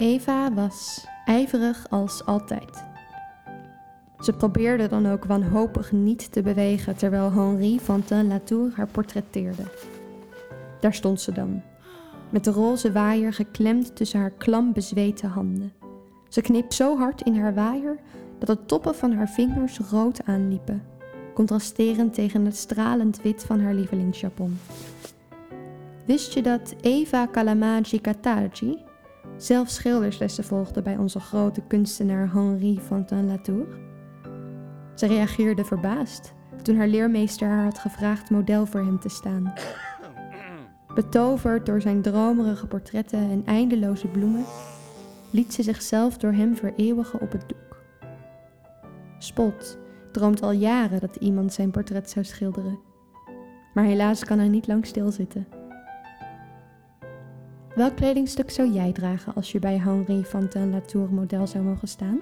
Eva was ijverig als altijd. Ze probeerde dan ook wanhopig niet te bewegen terwijl Henri Fantin-Latour haar portretteerde. Daar stond ze dan, met de roze waaier geklemd tussen haar klam bezweten handen. Ze kneep zo hard in haar waaier dat de toppen van haar vingers rood aanliepen, contrasterend tegen het stralend wit van haar lievelingsjapon. Wist je dat Eva Kalamagi Katargi zelf schilderslessen volgde bij onze grote kunstenaar Henri Fantin-Latour? Ze reageerde verbaasd toen haar leermeester haar had gevraagd model voor hem te staan. Betoverd door zijn dromerige portretten en eindeloze bloemen, liet ze zichzelf door hem vereeuwigen op het doek. Spot droomt al jaren dat iemand zijn portret zou schilderen, maar helaas kan hij niet lang stilzitten. Welk kledingstuk zou jij dragen als je bij Henri Fantin Latour model zou mogen staan?